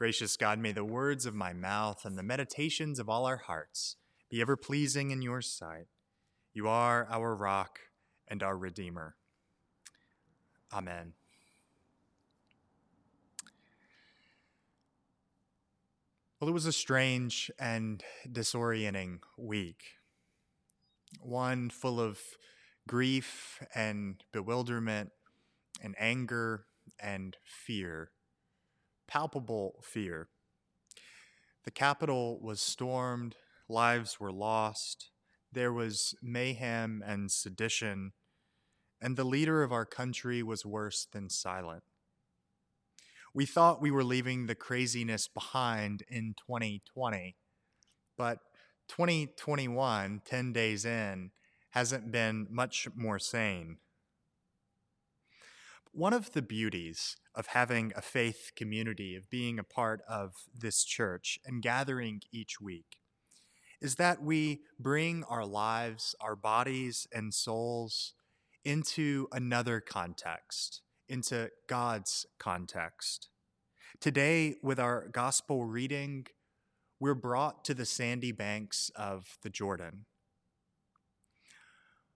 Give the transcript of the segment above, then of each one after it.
Gracious God, may the words of my mouth and the meditations of all our hearts be ever pleasing in your sight. You are our rock and our Redeemer. Amen. Well, it was a strange and disorienting week. One full of grief and bewilderment and anger and fear, palpable fear. The Capitol was stormed, lives were lost, there was mayhem and sedition, and the leader of our country was worse than silent. We thought we were leaving the craziness behind in 2020, but 2021, 10 days in, hasn't been much more sane. One of the beauties of having a faith community, of being a part of this church and gathering each week, is that we bring our lives, our bodies, and souls into another context into God's context. Today, with our gospel reading, we're brought to the sandy banks of the Jordan.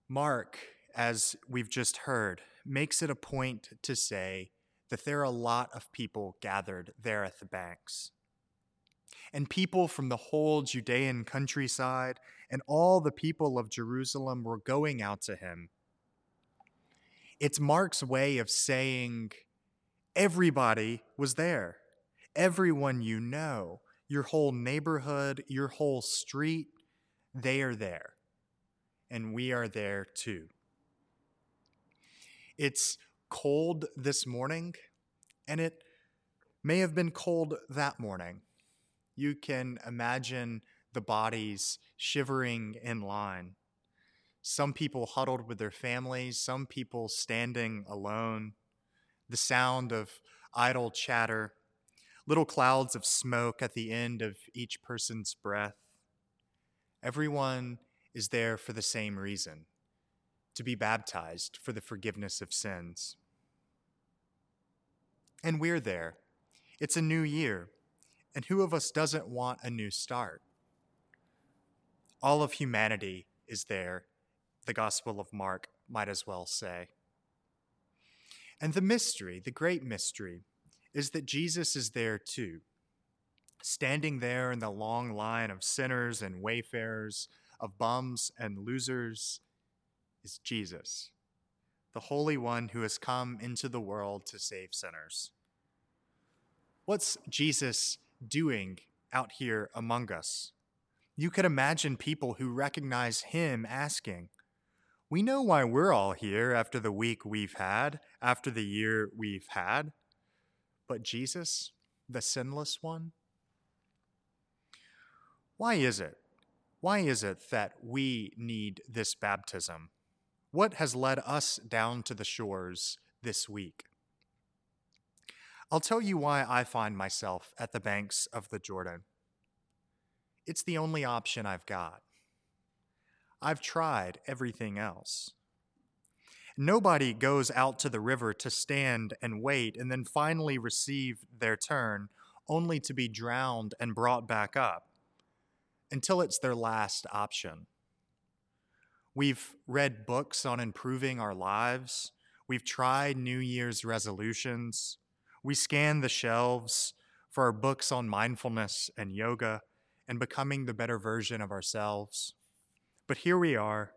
Mark, as we've just heard, makes it a point to say that there are a lot of people gathered there at the banks. And people from the whole Judean countryside and all the people of Jerusalem were going out to him it's Mark's way of saying everybody was there. Everyone you know, your whole neighborhood, your whole street, they are there. And we are there too. It's cold this morning, and it may have been cold that morning. You can imagine the bodies shivering in line some people huddled with their families, some people standing alone, the sound of idle chatter, little clouds of smoke at the end of each person's breath. Everyone is there for the same reason to be baptized for the forgiveness of sins. And we're there. It's a new year. And who of us doesn't want a new start? All of humanity is there the Gospel of Mark might as well say. And the mystery, the great mystery, is that Jesus is there too. Standing there in the long line of sinners and wayfarers, of bums and losers, is Jesus, the Holy One who has come into the world to save sinners. What's Jesus doing out here among us? You could imagine people who recognize him asking, we know why we're all here after the week we've had, after the year we've had. But Jesus, the sinless one, why is it? Why is it that we need this baptism? What has led us down to the shores this week? I'll tell you why I find myself at the banks of the Jordan. It's the only option I've got. I've tried everything else. Nobody goes out to the river to stand and wait and then finally receive their turn, only to be drowned and brought back up until it's their last option. We've read books on improving our lives. We've tried New Year's resolutions. We scan the shelves for our books on mindfulness and yoga and becoming the better version of ourselves. But here we are,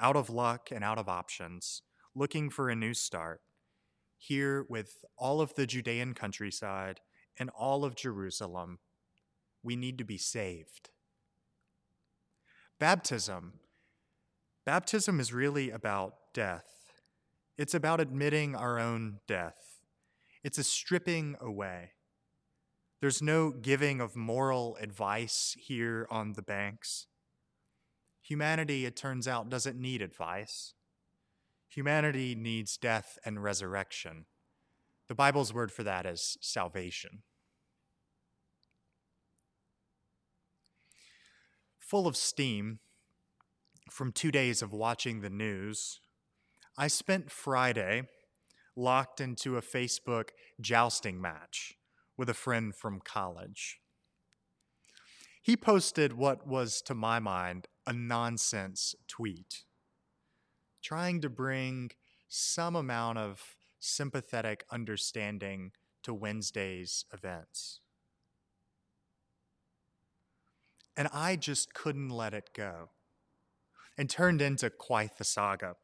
out of luck and out of options, looking for a new start, here with all of the Judean countryside and all of Jerusalem. We need to be saved. Baptism. Baptism is really about death. It's about admitting our own death. It's a stripping away. There's no giving of moral advice here on the banks. Humanity, it turns out, doesn't need advice. Humanity needs death and resurrection. The Bible's word for that is salvation. Full of steam from two days of watching the news, I spent Friday locked into a Facebook jousting match with a friend from college. He posted what was, to my mind, a nonsense tweet, trying to bring some amount of sympathetic understanding to Wednesday's events. And I just couldn't let it go and turned into quite the saga.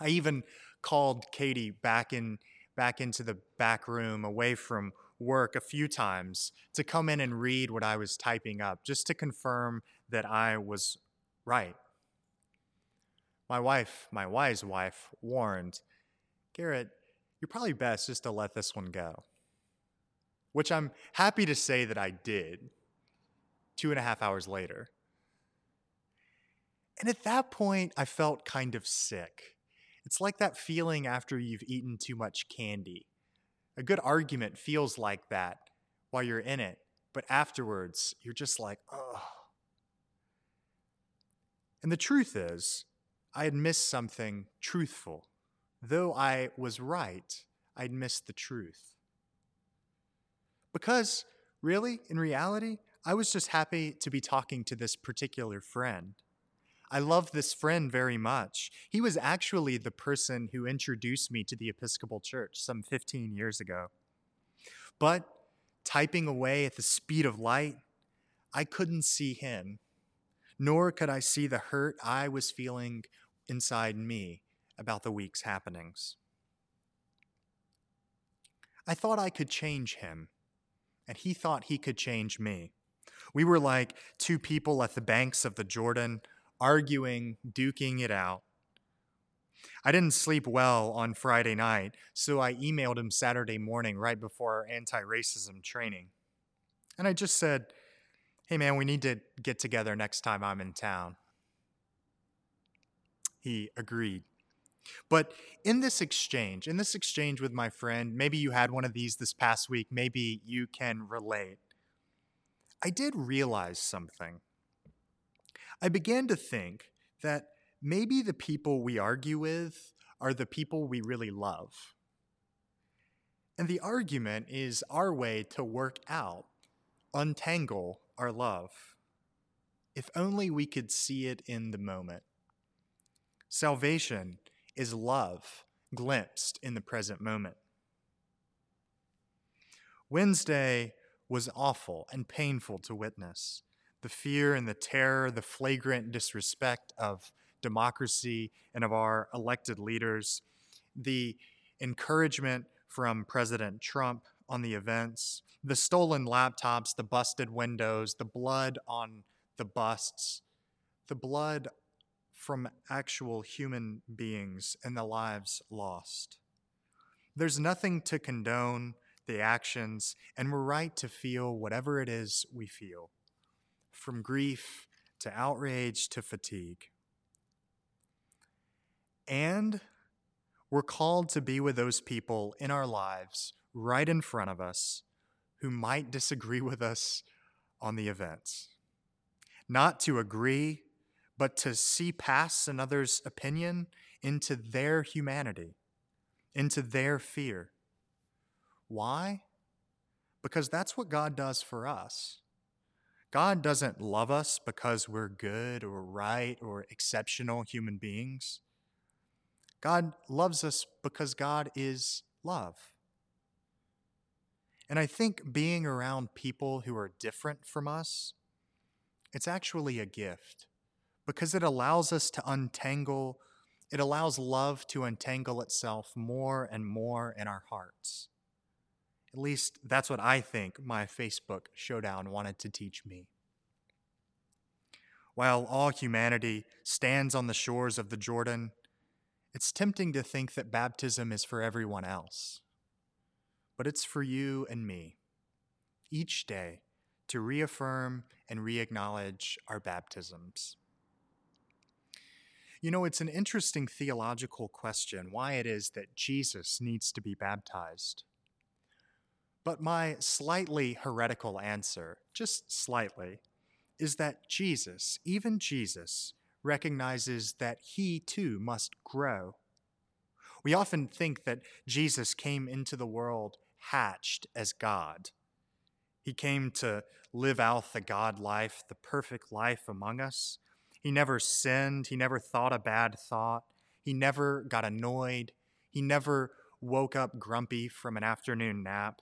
I even called Katie back in back into the back room away from work a few times to come in and read what I was typing up just to confirm that I was right. My wife, my wise wife, warned, Garrett, you're probably best just to let this one go. Which I'm happy to say that I did two and a half hours later. And at that point, I felt kind of sick. It's like that feeling after you've eaten too much candy. A good argument feels like that while you're in it, but afterwards, you're just like, oh. And the truth is, I had missed something truthful. Though I was right, I'd missed the truth. Because, really, in reality, I was just happy to be talking to this particular friend. I love this friend very much. He was actually the person who introduced me to the Episcopal Church some 15 years ago. But typing away at the speed of light, I couldn't see him, nor could I see the hurt I was feeling inside me about the week's happenings. I thought I could change him, and he thought he could change me. We were like two people at the banks of the Jordan arguing, duking it out. I didn't sleep well on Friday night, so I emailed him Saturday morning right before our anti racism training. And I just said, hey man, we need to get together next time I'm in town. He agreed. But in this exchange, in this exchange with my friend, maybe you had one of these this past week, maybe you can relate. I did realize something. I began to think that maybe the people we argue with are the people we really love. And the argument is our way to work out, untangle our love. If only we could see it in the moment. Salvation is love glimpsed in the present moment. Wednesday was awful and painful to witness the fear and the terror, the flagrant disrespect of democracy and of our elected leaders, the encouragement from President Trump on the events, the stolen laptops, the busted windows, the blood on the busts, the blood from actual human beings and the lives lost. There's nothing to condone the actions, and we're right to feel whatever it is we feel from grief to outrage to fatigue. And we're called to be with those people in our lives right in front of us who might disagree with us on the events. Not to agree, but to see past another's opinion into their humanity, into their fear. Why? Because that's what God does for us. God doesn't love us because we're good or right or exceptional human beings. God loves us because God is love. And I think being around people who are different from us, it's actually a gift because it allows us to untangle, it allows love to untangle itself more and more in our hearts. At least that's what I think my Facebook showdown wanted to teach me. While all humanity stands on the shores of the Jordan, it's tempting to think that baptism is for everyone else. But it's for you and me, each day, to reaffirm and re-acknowledge our baptisms. You know, it's an interesting theological question why it is that Jesus needs to be baptized. But my slightly heretical answer, just slightly, is that Jesus, even Jesus, recognizes that he too must grow. We often think that Jesus came into the world hatched as God, He came to live out the God life, the perfect life among us. He never sinned. He never thought a bad thought. He never got annoyed. He never woke up grumpy from an afternoon nap.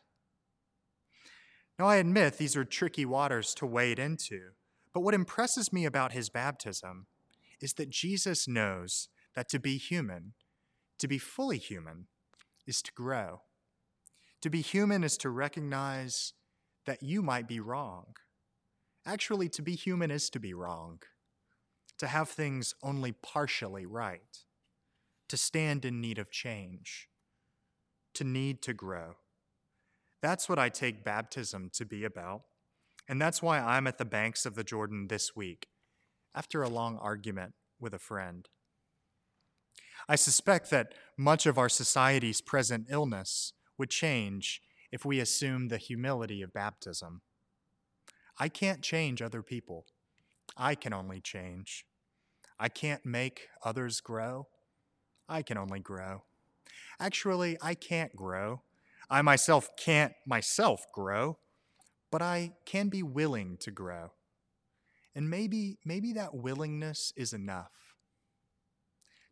Now, I admit these are tricky waters to wade into, but what impresses me about his baptism is that Jesus knows that to be human, to be fully human, is to grow. To be human is to recognize that you might be wrong. Actually, to be human is to be wrong, to have things only partially right, to stand in need of change, to need to grow. That's what I take baptism to be about. And that's why I'm at the banks of the Jordan this week, after a long argument with a friend. I suspect that much of our society's present illness would change if we assume the humility of baptism. I can't change other people. I can only change. I can't make others grow. I can only grow. Actually, I can't grow. I myself can't myself grow, but I can be willing to grow. And maybe maybe that willingness is enough.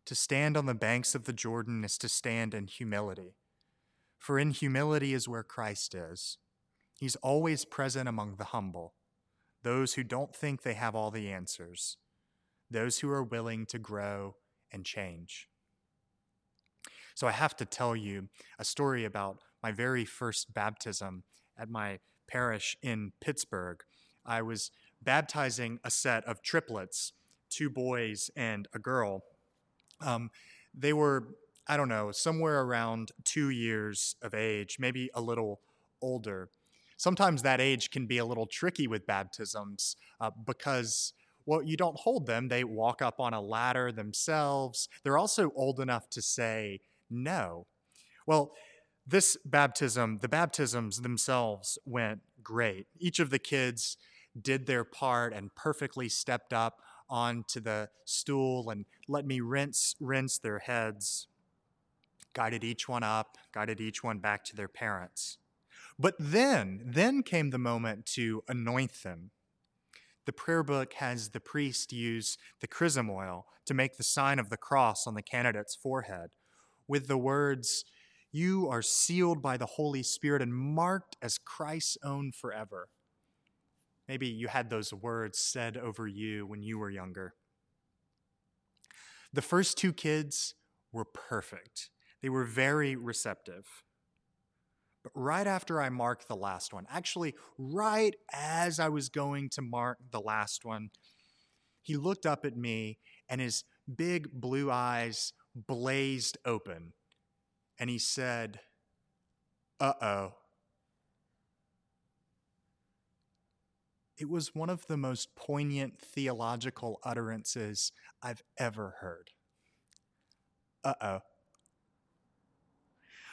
To stand on the banks of the Jordan is to stand in humility. For in humility is where Christ is. He's always present among the humble, those who don't think they have all the answers, those who are willing to grow and change. So I have to tell you a story about my very first baptism at my parish in Pittsburgh. I was baptizing a set of triplets, two boys and a girl. Um, they were I don't know, somewhere around two years of age, maybe a little older. Sometimes that age can be a little tricky with baptisms uh, because, well, you don't hold them. They walk up on a ladder themselves. They're also old enough to say no. Well, this baptism, the baptisms themselves went great. Each of the kids did their part and perfectly stepped up onto the stool and let me rinse rinse their heads guided each one up, guided each one back to their parents. But then, then came the moment to anoint them. The prayer book has the priest use the chrism oil to make the sign of the cross on the candidate's forehead with the words, You are sealed by the Holy Spirit and marked as Christ's own forever. Maybe you had those words said over you when you were younger. The first two kids were perfect. They were very receptive. But right after I marked the last one, actually, right as I was going to mark the last one, he looked up at me and his big blue eyes blazed open. And he said, Uh oh. It was one of the most poignant theological utterances I've ever heard. Uh oh.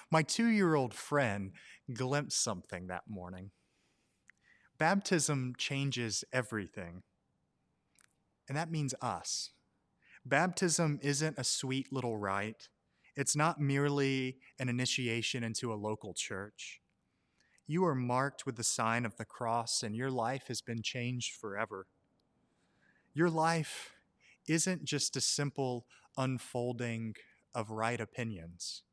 My two year old friend glimpsed something that morning. Baptism changes everything, and that means us. Baptism isn't a sweet little rite, it's not merely an initiation into a local church. You are marked with the sign of the cross, and your life has been changed forever. Your life isn't just a simple unfolding of right opinions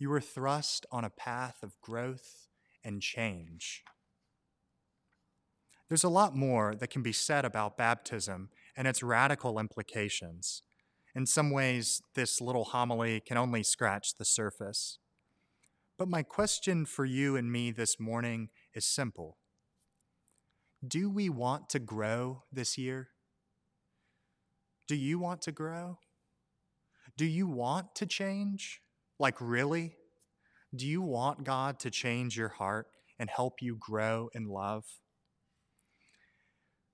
you are thrust on a path of growth and change. There's a lot more that can be said about baptism and its radical implications. In some ways, this little homily can only scratch the surface. But my question for you and me this morning is simple Do we want to grow this year? Do you want to grow? Do you want to change? Like, really? Do you want God to change your heart and help you grow in love?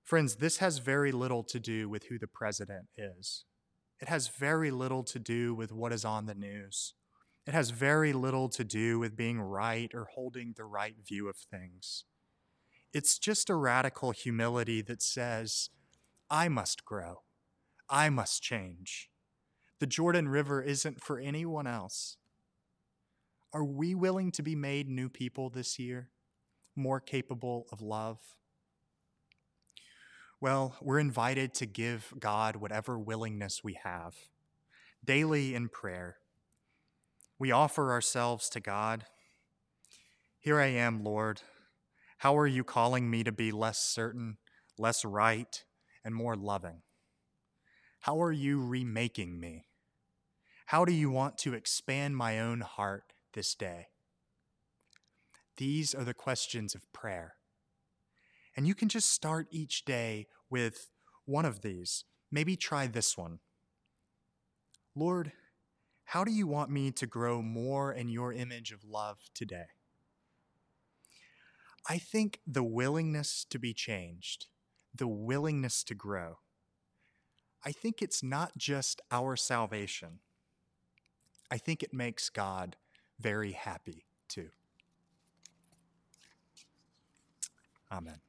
Friends, this has very little to do with who the president is. It has very little to do with what is on the news. It has very little to do with being right or holding the right view of things. It's just a radical humility that says, I must grow. I must change. The Jordan River isn't for anyone else. Are we willing to be made new people this year? more capable of love? Well, we're invited to give God whatever willingness we have, daily in prayer. We offer ourselves to God. Here I am, Lord. How are you calling me to be less certain, less right, and more loving? How are you remaking me? How do you want to expand my own heart this day? These are the questions of prayer. And you can just start each day with one of these. Maybe try this one. Lord, how do you want me to grow more in your image of love today? I think the willingness to be changed, the willingness to grow, I think it's not just our salvation. I think it makes God very happy too. Amen.